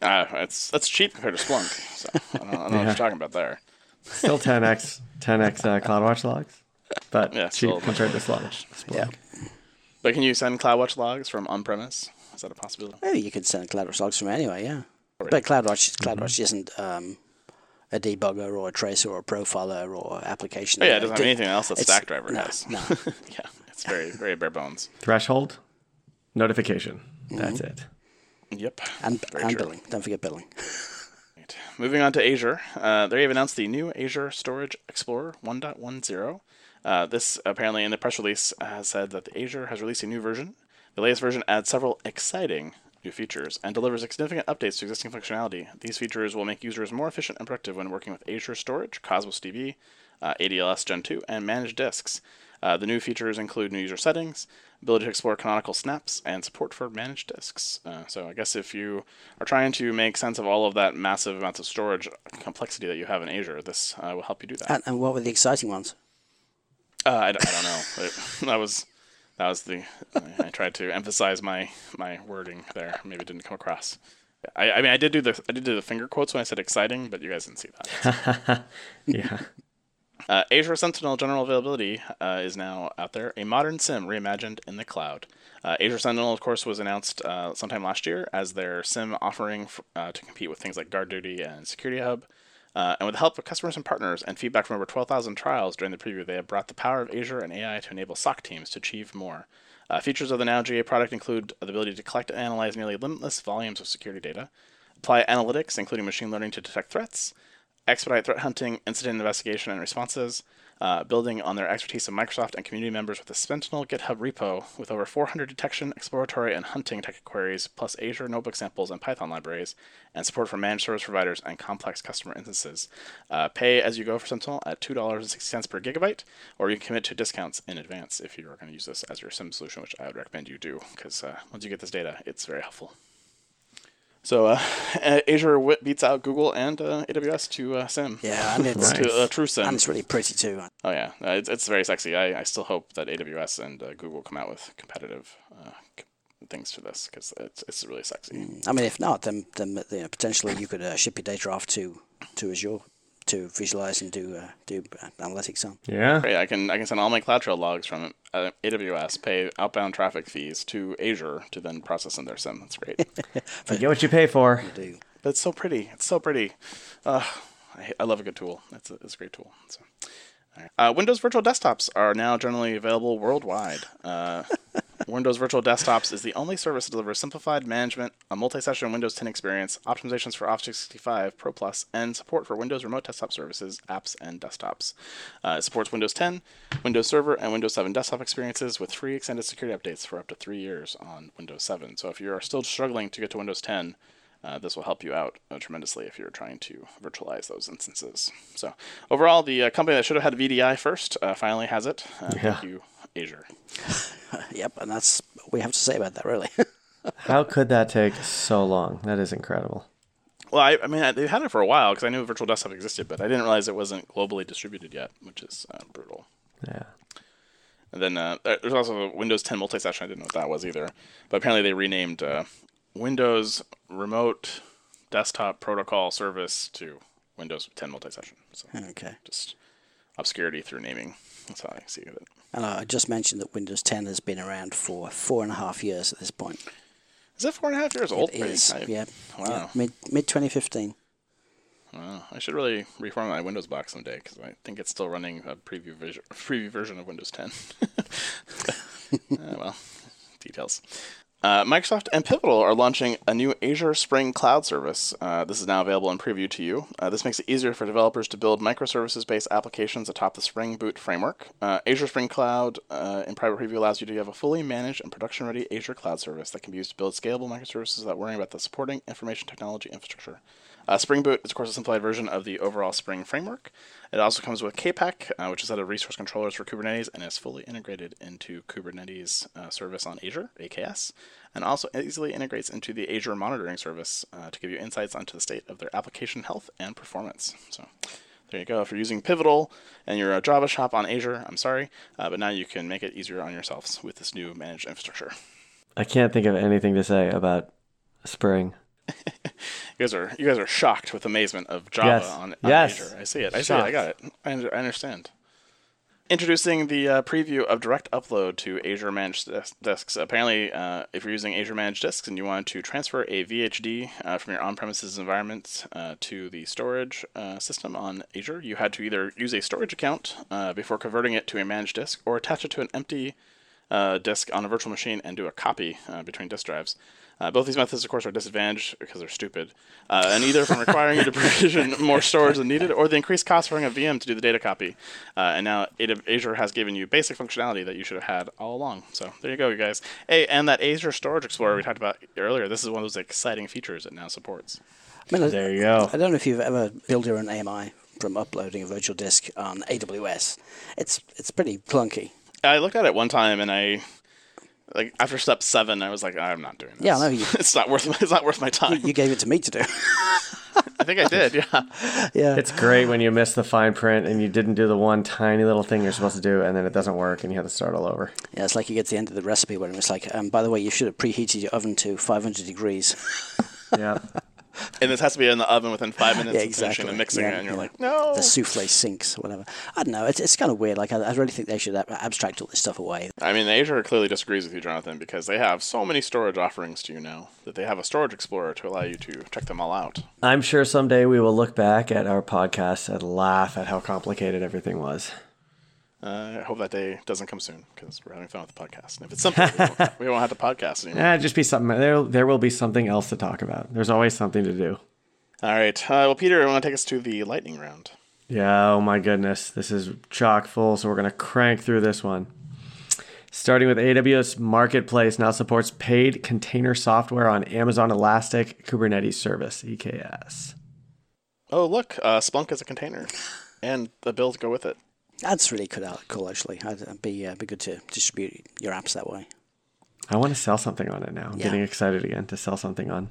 Uh, it's that's cheap compared to Splunk. So I don't, I don't know what you're talking about there. Still 10x 10x uh, CloudWatch logs, but Yeah, cheap still- compared to Splunk. Yeah. But can you send CloudWatch logs from on premise? Is that a possibility? Maybe you could send CloudWatch logs from anyway. Yeah. But CloudWatch CloudWatch isn't um, a debugger or a tracer or a profiler or application. Oh, yeah, it doesn't have anything else that Stackdriver no, has. No. *laughs* yeah, it's very very bare bones. Threshold, notification. That's Mm-hmm. it. Yep. And, Very and true. billing. Don't forget billing. Right. Moving on to Azure, uh, they have announced the new Azure Storage Explorer 1.10. Uh, this apparently in the press release has said that the Azure has released a new version. The latest version adds several exciting new features and delivers significant updates to existing functionality. These features will make users more efficient and productive when working with Azure Storage, Cosmos DB, uh, ADLS Gen 2, and managed disks. Uh, the new features include new user settings, ability to explore canonical snaps, and support for managed disks. Uh, so I guess if you are trying to make sense of all of that massive amounts of storage complexity that you have in Azure, this uh, will help you do that. And, and what were the exciting ones? Uh, I, d- I don't know. *laughs* It- that was that was the. I, I tried to emphasize my my wording there. Maybe it didn't come across. I, I mean, I did do the I did do the finger quotes when I said exciting, but you guys didn't see that. *laughs* Yeah. Uh, Azure Sentinel general availability uh, is now out there. A modern SIEM reimagined in the cloud. Uh, Azure Sentinel, of course, was announced uh, sometime last year as their SIEM offering f- uh, to compete with things like GuardDuty and Security Hub. Uh, and with the help of customers and partners and feedback from over 12,000 trials during the preview, they have brought the power of Azure and AI to enable SOC teams to achieve more. Features of the now GA product include the ability to collect and analyze nearly limitless volumes of security data, apply analytics, including machine learning, to detect threats, expedite threat hunting, incident investigation, and responses, uh, building on their expertise of Microsoft and community members with the Sentinel GitHub repo with over 400 detection, exploratory, and hunting tech queries, plus Azure notebook samples and Python libraries, and support for managed service providers and complex customer instances. Uh, pay as you go for Sentinel at $2.60 per gigabyte, or you can commit to discounts in advance if you are going to use this as your SIEM solution, which I would recommend you do, because uh, once you get this data, it's very helpful. So uh, *laughs* Azure wi- beats out Google and uh, AWS to uh, SIEM. Yeah, and it's, to a true SIEM. and it's really pretty too. Oh yeah, uh, it's, it's very sexy. I, I still hope that AWS and uh, Google come out with competitive uh, things for this because it's it's really sexy. I mean, if not, then then you know, potentially you could uh, ship your data off to to Azure to visualize and do uh, do uh, analytics on. Yeah. Great, I can I can send all my CloudTrail logs from uh, AWS, pay outbound traffic fees to Azure to then process in their SIEM. That's great. *laughs* You get what you pay for. Do but it's so pretty. It's so pretty. Uh, I, I love a good tool. It's a, it's a great tool. So. all right. Uh, Windows Virtual Desktops are now generally available worldwide. Uh, *laughs* Windows Virtual Desktops is the only service that delivers simplified management, a multi-session Windows 10 experience, optimizations for Office 365 Pro Plus, and support for Windows Remote Desktop Services, apps, and desktops. Uh, it supports Windows 10, Windows Server, and Windows 7 desktop experiences with free extended security updates for up to three years on Windows 7. So if you are still struggling to get to Windows 10, uh, this will help you out uh, tremendously if you're trying to virtualize those instances. So overall, the uh, company that should have had VDI first uh, finally has it. Uh, Yeah. Thank you, Azure. *laughs* Yep, and that's what we have to say about that, really. *laughs* How could that take so long? That is incredible. Well, I, I mean, I, they've had it for a while because I knew Virtual Desktop existed, but I didn't realize it wasn't globally distributed yet, which is uh, brutal. Yeah. And then uh, there's also a Windows 10 multi-session. I didn't know what that was either, but apparently they renamed uh, Windows Remote Desktop Protocol Service to Windows 10 multi-session. So okay. just obscurity through naming. That's how I see it. And I just mentioned that Windows 10 has been around for four and a half years at this point. Is it four and a half years old? It is, I- yeah. Wow. yeah. Mid mid 2015. Wow. I should really reform my Windows box someday because I think it's still running a preview, vision, preview version of Windows 10. Uh, *laughs* *laughs* well, details. Uh, Microsoft and Pivotal are launching a new Azure Spring Cloud service. Uh, this is now available in preview to you. Uh, this makes it easier for developers to build microservices-based applications atop the Spring Boot framework. Uh, Azure Spring Cloud uh, in private preview allows you to have a fully managed and production-ready Azure cloud service that can be used to build scalable microservices without worrying about the supporting information technology infrastructure. Uh, Spring Boot is, of course, a simplified version of the overall Spring framework. It also comes with kpack, uh, which is a set of resource controllers for Kubernetes and is fully integrated into Kubernetes uh, service on Azure, AKS, and also easily integrates into the Azure monitoring service uh, to give you insights onto the state of their application health and performance. So there you go. If you're using Pivotal and you're a Java shop on Azure, I'm sorry, uh, but now you can make it easier on yourselves with this new managed infrastructure. I can't think of anything to say about Spring. *laughs* You guys are you guys are shocked with amazement of Java Yes. on, on Yes. Azure. I see it. I see it. I got it. I, under- I understand. Introducing the uh, preview of direct upload to Azure Managed Dis- Disks. Apparently, uh, if you're using Azure Managed Disks and you want to transfer a VHD uh, from your on-premises environment uh, to the storage uh, system on Azure, you had to either use a storage account uh, before converting it to a managed disk, or attach it to an empty uh, disk on a virtual machine and do a copy uh, between disk drives. Uh, both these methods, of course, are disadvantaged because they're stupid, uh, and either from requiring you to provision *laughs* more storage than needed, or the increased cost for running a VM to do the data copy. Uh, and now Azure has given you basic functionality that you should have had all along. So there you go, you guys. Hey, and that Azure Storage Explorer we talked about earlier, this is one of those exciting features it now supports. I mean, There you go. I don't know if you've ever built your own AMI from uploading a virtual disk on AWS. It's it's pretty clunky. I looked at it one time and I. Like after step seven, I was like, I'm not doing this. Yeah, I know you- it's not worth. It's not worth my time. You gave it to me to do. *laughs* I think I did. Yeah. *laughs* yeah. It's great when you miss the fine print and you didn't do the one tiny little thing you're supposed to do, and then it doesn't work, and you have to start all over. Yeah, it's like you get to the end of the recipe where it's like, um, by the way, you should have preheated your oven to 500 degrees. Yeah. *laughs* *laughs* And this has to be in the oven within five *sighs* minutes yeah, of finishing exactly. and mixing yeah, it, and you're yeah. like, no. The souffle sinks, whatever. I don't know. It's, it's kind of weird. Like, I, I really think they should ab- abstract all this stuff away. I mean, Azure clearly disagrees with you, Jonathan, because they have so many storage offerings to you now that they have a storage explorer to allow you to check them all out. I'm sure someday we will look back at our podcast and laugh at how complicated everything was. Uh, I hope that day doesn't come soon because we're having fun with the podcast. And if it's something, we, won't, *laughs* we won't have to podcast anymore. Eh, just be something. There, there will be something else to talk about. There's always something to do. All right. Uh, well, Peter, I want to take us to the lightning round. Yeah, oh my goodness. This is chock full, so we're going to crank through this one. Starting with AWS Marketplace now supports paid container software on Amazon Elastic Kubernetes Service, EKS. Oh, look, uh, Splunk is a container, and the to go with it. That's really cool, cool actually. I'd it'd be, uh, be good to distribute your apps that way. I want to sell something on it now. I'm Yeah. getting excited again to sell something on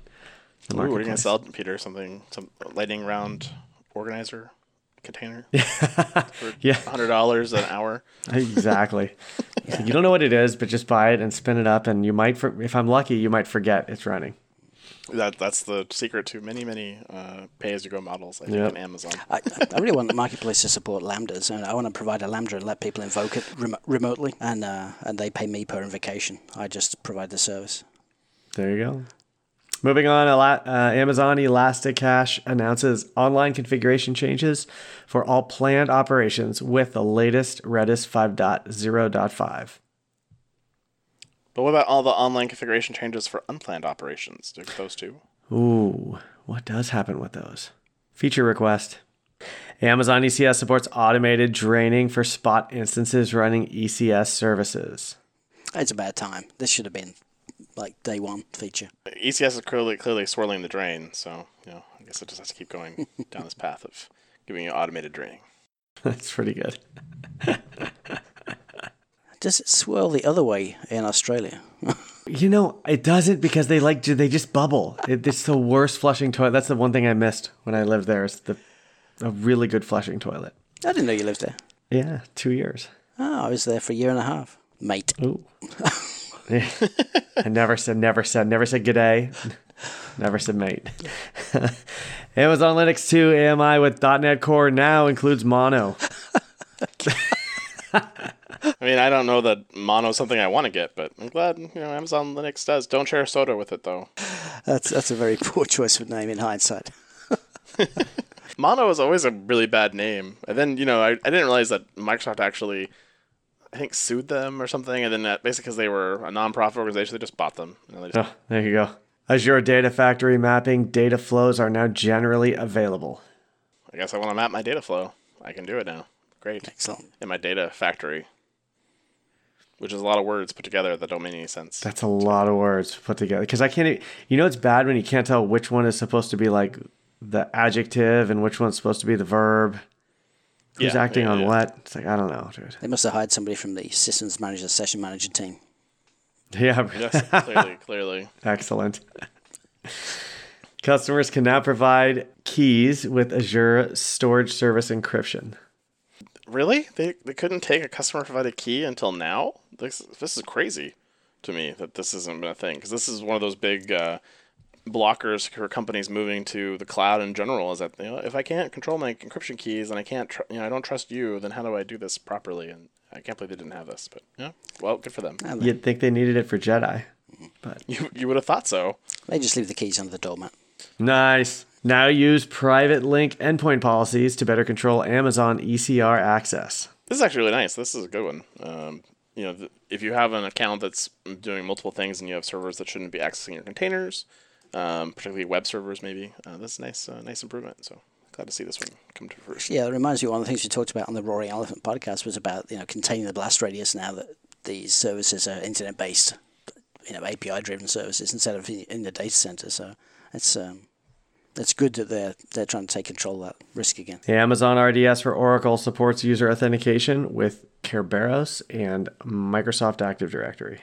the Ooh, what are gonna sell, Peter? Something, some lightning round organizer container *laughs* for Yeah. hundred dollars an hour. exactly. *laughs* You don't know what it is, but just buy it and spin it up, and you might, for, if I'm lucky, you might forget it's running. That that's the secret to many many uh, pay as you go models. I think Yep. on Amazon. I, I really want the marketplace to support lambdas, and I want to provide a lambda and let people invoke it rem- remotely, and uh, and they pay me per invocation. I just provide the service. There you go. Moving on, Ela- uh, Amazon Elasticache announces online configuration changes for all planned operations with the latest Redis 5.0.5. But what about all the online configuration changes for unplanned operations? Do those two? Ooh, what does happen with those? Feature request. Amazon ECS supports automated draining for spot instances running ECS services. It's about time. This should have been like day one feature. ECS is clearly clearly swirling the drain, so you know I guess it just has to keep going *laughs* down this path of giving you automated draining. That's pretty good. *laughs* Does it swirl the other way in Australia? *laughs* You know, it doesn't because they like they just bubble. It, it's the worst flushing toilet. That's the one thing I missed when I lived there. Is the a really good flushing toilet. I didn't know you lived there. Yeah, two years. Oh, I was there for a year and a half, mate. Ooh. *laughs* *laughs* I never said, never said, never said g'day. Never said mate. Amazon Linux 2 AMI with .NET Core now includes Mono. I mean, I don't know that mono is something I want to get, but I'm glad you know Amazon Linux does. Don't share soda with it though. That's that's a very *laughs* poor choice of name in hindsight. *laughs* *laughs* Mono is always a really bad name. And then, you know, I, I didn't realize that Microsoft actually, I think, sued them or something. And then that, basically because they were a nonprofit organization, they just bought them. You know, they just- Oh, there you go. Azure Data Factory mapping data flows are now generally available. I guess I want to map my data flow. I can do it now. Great. Excellent. In my data factory, which is a lot of words put together that don't make any sense. That's a lot of words put together. Because I can't, e- you know, it's bad when you can't tell which one is supposed to be like the adjective and which one's supposed to be the verb. Who's Yeah, acting yeah, on yeah. what? It's like, I don't know, dude. They must have hired somebody from the systems manager, session manager team. Yeah, *laughs* Yes, clearly, clearly. excellent. Customers can now provide keys with Azure Storage Service encryption. Really? They, they couldn't take a customer provided key until now? This, this is crazy to me that this hasn't been a thing. Because this is one of those big uh, blockers for companies moving to the cloud in general. Is that you know, if I can't control my encryption keys and I can't, tr- you know, I don't trust you, then how do I do this properly? And I can't believe they didn't have this. But yeah, well, good for them. You'd think they needed it for Jedi. But you you would have thought so. They just leave the keys under the doormat. Nice. Now use private link endpoint policies to better control Amazon ECR access. This is actually really nice. This is a good one. Um, you know, th- if you have an account that's doing multiple things and you have servers that shouldn't be accessing your containers, um, particularly web servers, maybe uh, that's a nice, uh, nice improvement. So glad to see this one come to fruition. Yeah, it reminds me one of the things we talked about on the Roaring Elephant podcast was about you know containing the blast radius. Now that these services are internet based, you know API driven services instead of in, in the data center. So it's um, it's good that they're they're trying to take control of that risk again. The Amazon RDS for Oracle supports user authentication with Kerberos and Microsoft Active Directory.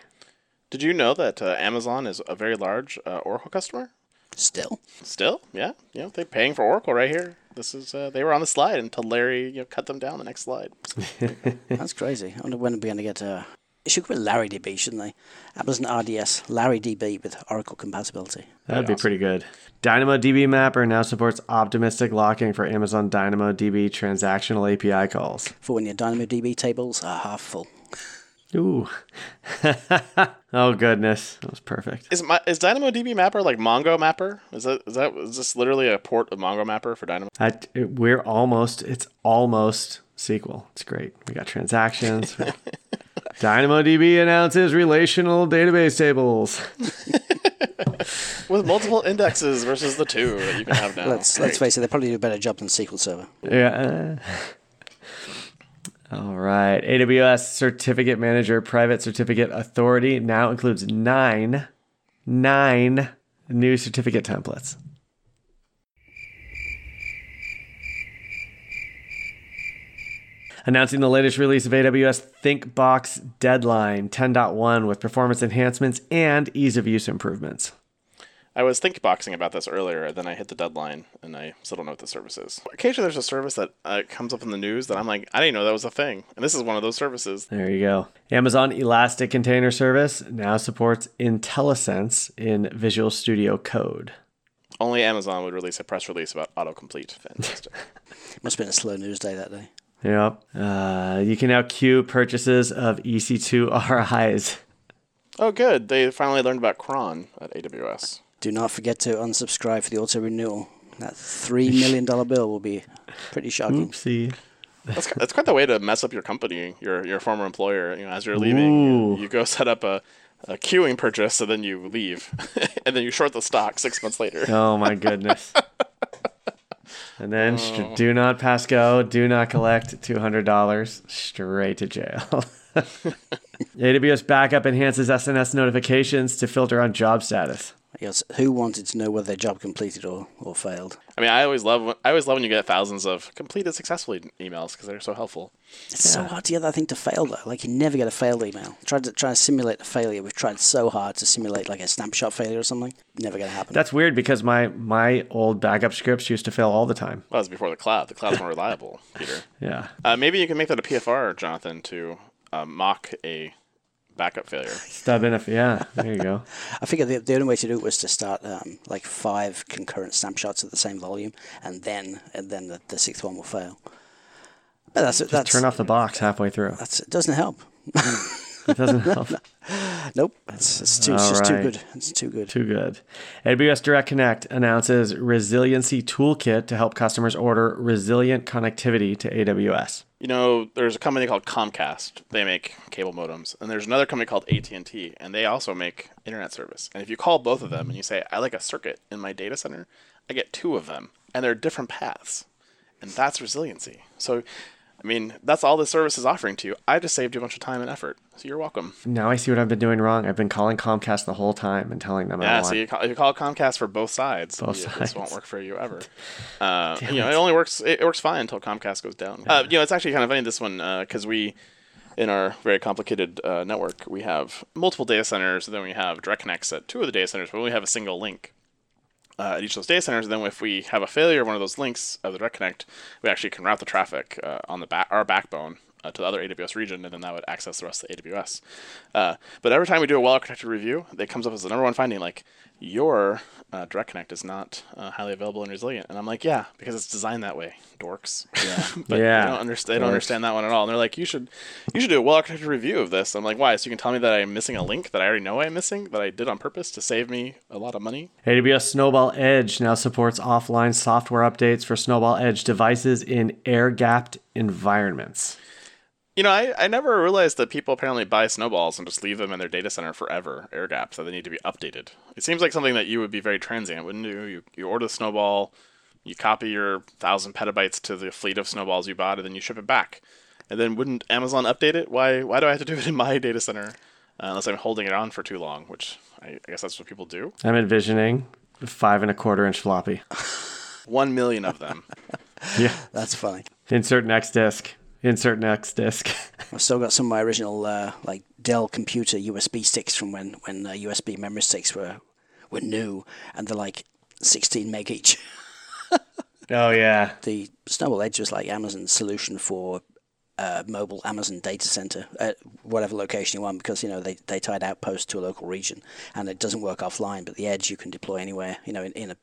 Did you know that uh, Amazon is a very large uh, Oracle customer? Still, Still, yeah, you know they're paying for Oracle right here. This is uh, they were on the slide until Larry you know cut them down the next slide. *laughs* that's crazy. I wonder when we're going to get. Uh, it should be LarryDB, shouldn't they? Amazon RDS LarryDB with Oracle compatibility. That'd be pretty good. DynamoDB Mapper now supports optimistic locking for Amazon DynamoDB transactional API calls. For when your DynamoDB tables are half full. Ooh. *laughs* oh goodness, that was perfect. Is my is DynamoDB Mapper like Mongo Mapper? Is that is that is this literally a port of Mongo Mapper for Dynamo? I, we're almost. It's almost SQL. It's great. We got transactions. *laughs* *laughs* DynamoDB announces relational database tables. *laughs* With multiple indexes versus the two that you can have now. Let's let's face it, they probably do a better job than SQL Server. Yeah. *laughs* All right. AWS Certificate Manager Private Certificate Authority now includes nine, nine new certificate templates. Announcing the latest release of AWS Thinkbox Deadline 10.1 with performance enhancements and ease of use improvements. I was thinkboxing about this earlier, then I hit the deadline, and I still don't know what the service is. Occasionally, there's a service that uh, comes up in the news that I'm like, I didn't know that was a thing, and this is one of those services. There you go. Amazon Elastic Container Service now supports IntelliSense in Visual Studio Code. Only Amazon would release a press release about autocomplete. Fantastic. *laughs* Must have been a slow news day that day. Yep. Uh, you can now queue purchases of EC2 RIs. oh, good. They finally learned about cron at AWS. Do not forget to unsubscribe for the auto renewal. That three million dollar bill will be pretty shocking. Oopsie. That's, that's quite the way to mess up your company, your your former employer. You know, as you're leaving, you, you go set up a, a queuing purchase, and then you leave, *laughs* and then you short the stock six months later. Oh my goodness. *laughs* And then st- oh. do not pass go, do not collect $200 straight to jail. *laughs* AWS Backup enhances SNS notifications to filter on job status. Yes, who wanted to know whether their job completed or, or failed? I mean, I always love when- I always love when you get thousands of completed successfully emails because they're so helpful. It's so hard to get that thing to fail though. Like you never get a failed email. Tried to try to simulate a failure. We've tried so hard to simulate like a snapshot failure or something. Never gonna happen. That's weird because my my old backup scripts used to fail all the time. Well, that was before the cloud. The cloud's more reliable, Peter. *laughs* Yeah. Uh, maybe you can make that a PFR, Jonathan, to uh, mock a backup failure. *laughs* Stub in if yeah, there you go. *laughs* I figured the, the only way to do it was to start um, like five concurrent snapshots at the same volume, and then and then the, the sixth one will fail. But that's that's Turn off the box halfway through. that's it. Doesn't help. *laughs* It doesn't *laughs* help. Nope. It's, it's too. It's All just too good. It's too good. Too good. AWS Direct Connect announces resiliency toolkit to help customers order resilient connectivity to AWS. You know, there's a company called Comcast. They make cable modems, and there's another company called AT and T, and they also make internet service. And if you call both of them and you say, "I like a circuit in my data center," I get two of them, and they're different paths, and that's resiliency. So, I mean, that's all this service is offering to you. I just saved you a bunch of time and effort, so you're welcome. Now I see what I've been doing wrong. I've been calling Comcast the whole time and telling them I Yeah, want. so you call, you call Comcast for both sides, Both yeah, sides. this won't work for you ever. *laughs* Uh, you know, it only works. It, works fine until Comcast goes down. Uh, you know, it's actually kind of funny this one because we, in our very complicated uh, network, we have multiple data centers. And then we have direct connects at two of the data centers, but we have a single link. Uh, at each of those data centers, and then if we have a failure of one of those links of the direct connect, we actually can route the traffic uh, on the our backbone uh, to the other AWS region, and then that would access the rest of the AWS. Uh, but every time we do a well-architected review, it comes up as the number one finding, like your uh, direct connect is not uh, highly available and resilient. And I'm like, yeah, because it's designed that way, dorks. Yeah, *laughs* but Yeah, they don't understand. They don't understand that one at all. And they're like, you should, you should do a well-architected review of this. I'm like, why? So you can tell me that I'm missing a link that I already know I'm missing that I did on purpose to save me a lot of money. AWS Snowball Edge now supports offline software updates for Snowball Edge devices in air gapped environments. You know, I, I never realized that people apparently buy snowballs and just leave them in their data center forever, air gap, so they need to be updated. It seems like something that you would be very transient, wouldn't you? You, you order the snowball, you copy your thousand petabytes to the fleet of snowballs you bought, and then you ship it back. And then wouldn't Amazon update it? Why why do I have to do it in my data center uh, unless I'm holding it on for too long? Which I, I guess that's what people do. I'm envisioning five and a quarter inch floppy. *laughs* One million of them. *laughs* Yeah. That's funny. Insert next disk. Insert next disk. I've still got some of my original uh, like Dell computer USB sticks from when when uh, USB memory sticks were were new, and they're like 16 meg each. *laughs* oh yeah. The Snowball Edge was like Amazon's solution for uh, mobile Amazon data center at whatever location you want because you know they, they tied outposts to a local region and it doesn't work offline. But the Edge you can deploy anywhere. You know in, in a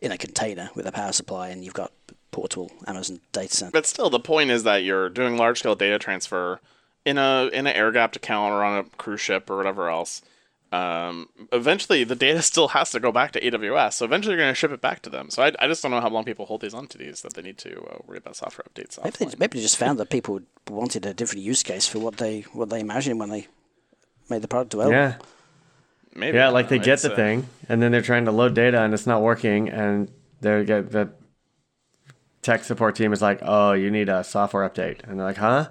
in a container with a power supply, and you've got portable Amazon data center. But still, the point is that you're doing large scale data transfer in a in an air gapped account or on a cruise ship or whatever else. Um, eventually, the data *laughs* still has to go back to AWS. So eventually, you're going to ship it back to them. So I, I just don't know how long people hold these onto these that they need to uh, worry about software updates. Maybe they, maybe they just found that people wanted a different use case for what they what they imagined when they made the product available. Yeah. Maybe Yeah, like don't they get the uh, thing and then they're trying to load data and it's not working and they get the tech support team is like, "Oh, you need a software update." And they're like, "Huh?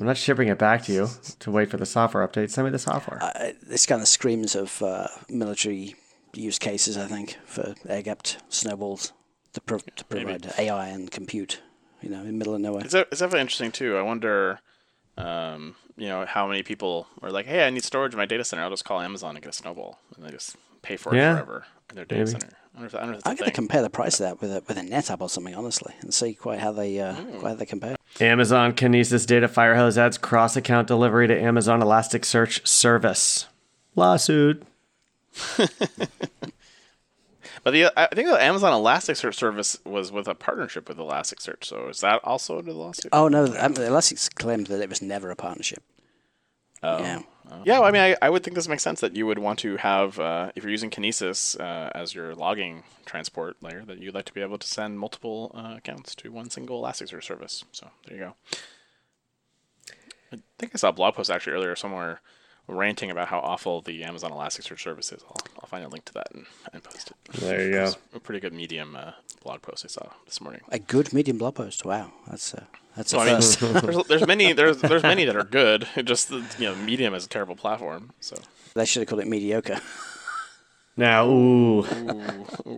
I'm not shipping it back to you to wait for the software update. Send me the software." Uh, this kind of screams of uh, military use cases, I think, for air-gapped snowballs to, pro- to provide AI and compute. You know, in the middle of nowhere. It's, it's definitely interesting too. I wonder, um, you know, how many people are like, "Hey, I need storage in my data center. I'll just call Amazon and get a snowball," and they just pay for it Yeah. forever in their data Maybe. center. I wonder if, I wonder if that's I'm a going thing. to compare the price of that with a with a NetApp or something, honestly, and see quite how they uh, Hmm. quite how they compare. Amazon Kinesis Data Firehose adds cross-account delivery to Amazon Elasticsearch service. Lawsuit. *laughs* *laughs* But the I think the Amazon Elasticsearch service was with a partnership with Elasticsearch. So is that also under the lawsuit? Oh no, um, Elastic claimed that it was never a partnership. Oh. Yeah. Yeah, well, I mean, I, I would think this makes sense that you would want to have, uh, if you're using Kinesis uh, as your logging transport layer, that you'd like to be able to send multiple uh, accounts to one single Elasticsearch service. So there you go. I think I saw a blog post actually earlier somewhere ranting about how awful the Amazon Elasticsearch service is. I'll, I'll find a link to that and, and post it. There you It go. a pretty good medium uh, blog post I saw this morning. A good medium blog post. Wow, that's a that's a So, I mean, *laughs* there's, there's many *laughs* there's there's many that are good. *laughs* It just the, you know Medium is a terrible platform. So they should have called it mediocre. Now, ooh.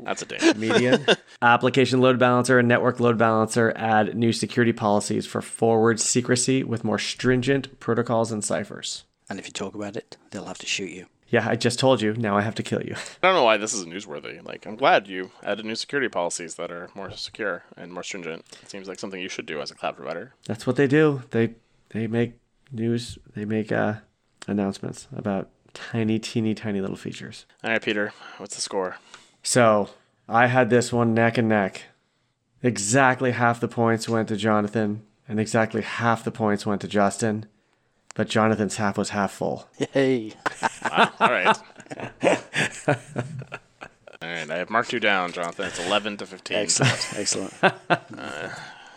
that's a danger. Median. Application load balancer and network load balancer add new security policies for forward secrecy with more stringent protocols and ciphers. And if you talk about it, they'll have to shoot you. Yeah, I just told you. Now I have to kill you. I don't know why this is newsworthy. Like, I'm glad you added new security policies that are more secure and more stringent. It seems like something you should do as a cloud provider. That's what they do. They they make news. They make uh, announcements about tiny, teeny, tiny little features. All right, Peter, what's the score? So I had this one neck and neck. Exactly half the points went to Jonathan, and exactly half the points went to Justin. But Jonathan's half was half full. Hey, Wow. All right. *laughs* All right, I have marked you down, Jonathan. It's 11 to 15. excellent, excellent. *laughs* I,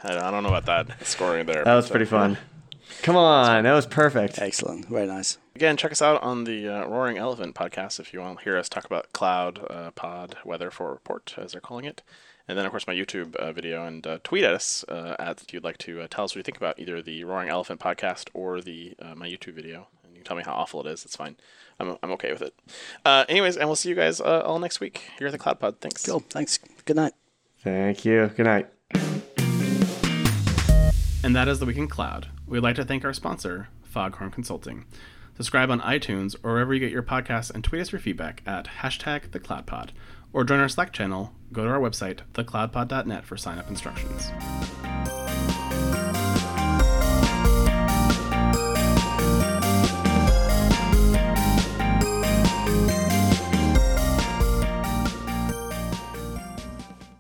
I don't know about that scoring there. That was but, uh, pretty fun. Come on, that was perfect. Excellent. Very nice. Again, check us out on the uh, Roaring Elephant podcast if you want to hear us talk about cloud, uh, pod, weather for report, as they're calling it. And then, of course, my YouTube uh, video and uh, tweet at us uh, at if you'd like to uh, tell us what you think about either the Roaring Elephant podcast or the uh, my YouTube video. And you can tell me how awful it is. It's fine. I'm, I'm okay with it. Uh, anyways, and we'll see you guys uh, all next week here at the Cloud Pod. Thanks. Cool. Thanks. Good night. Thank you. Good night. And that is the Week in Cloud. We'd like to thank our sponsor, Foghorn Consulting. Subscribe on iTunes or wherever you get your podcasts and tweet us your feedback at hashtag thecloudpod or join our Slack channel, go to our website, thecloudpod.net, for sign up instructions.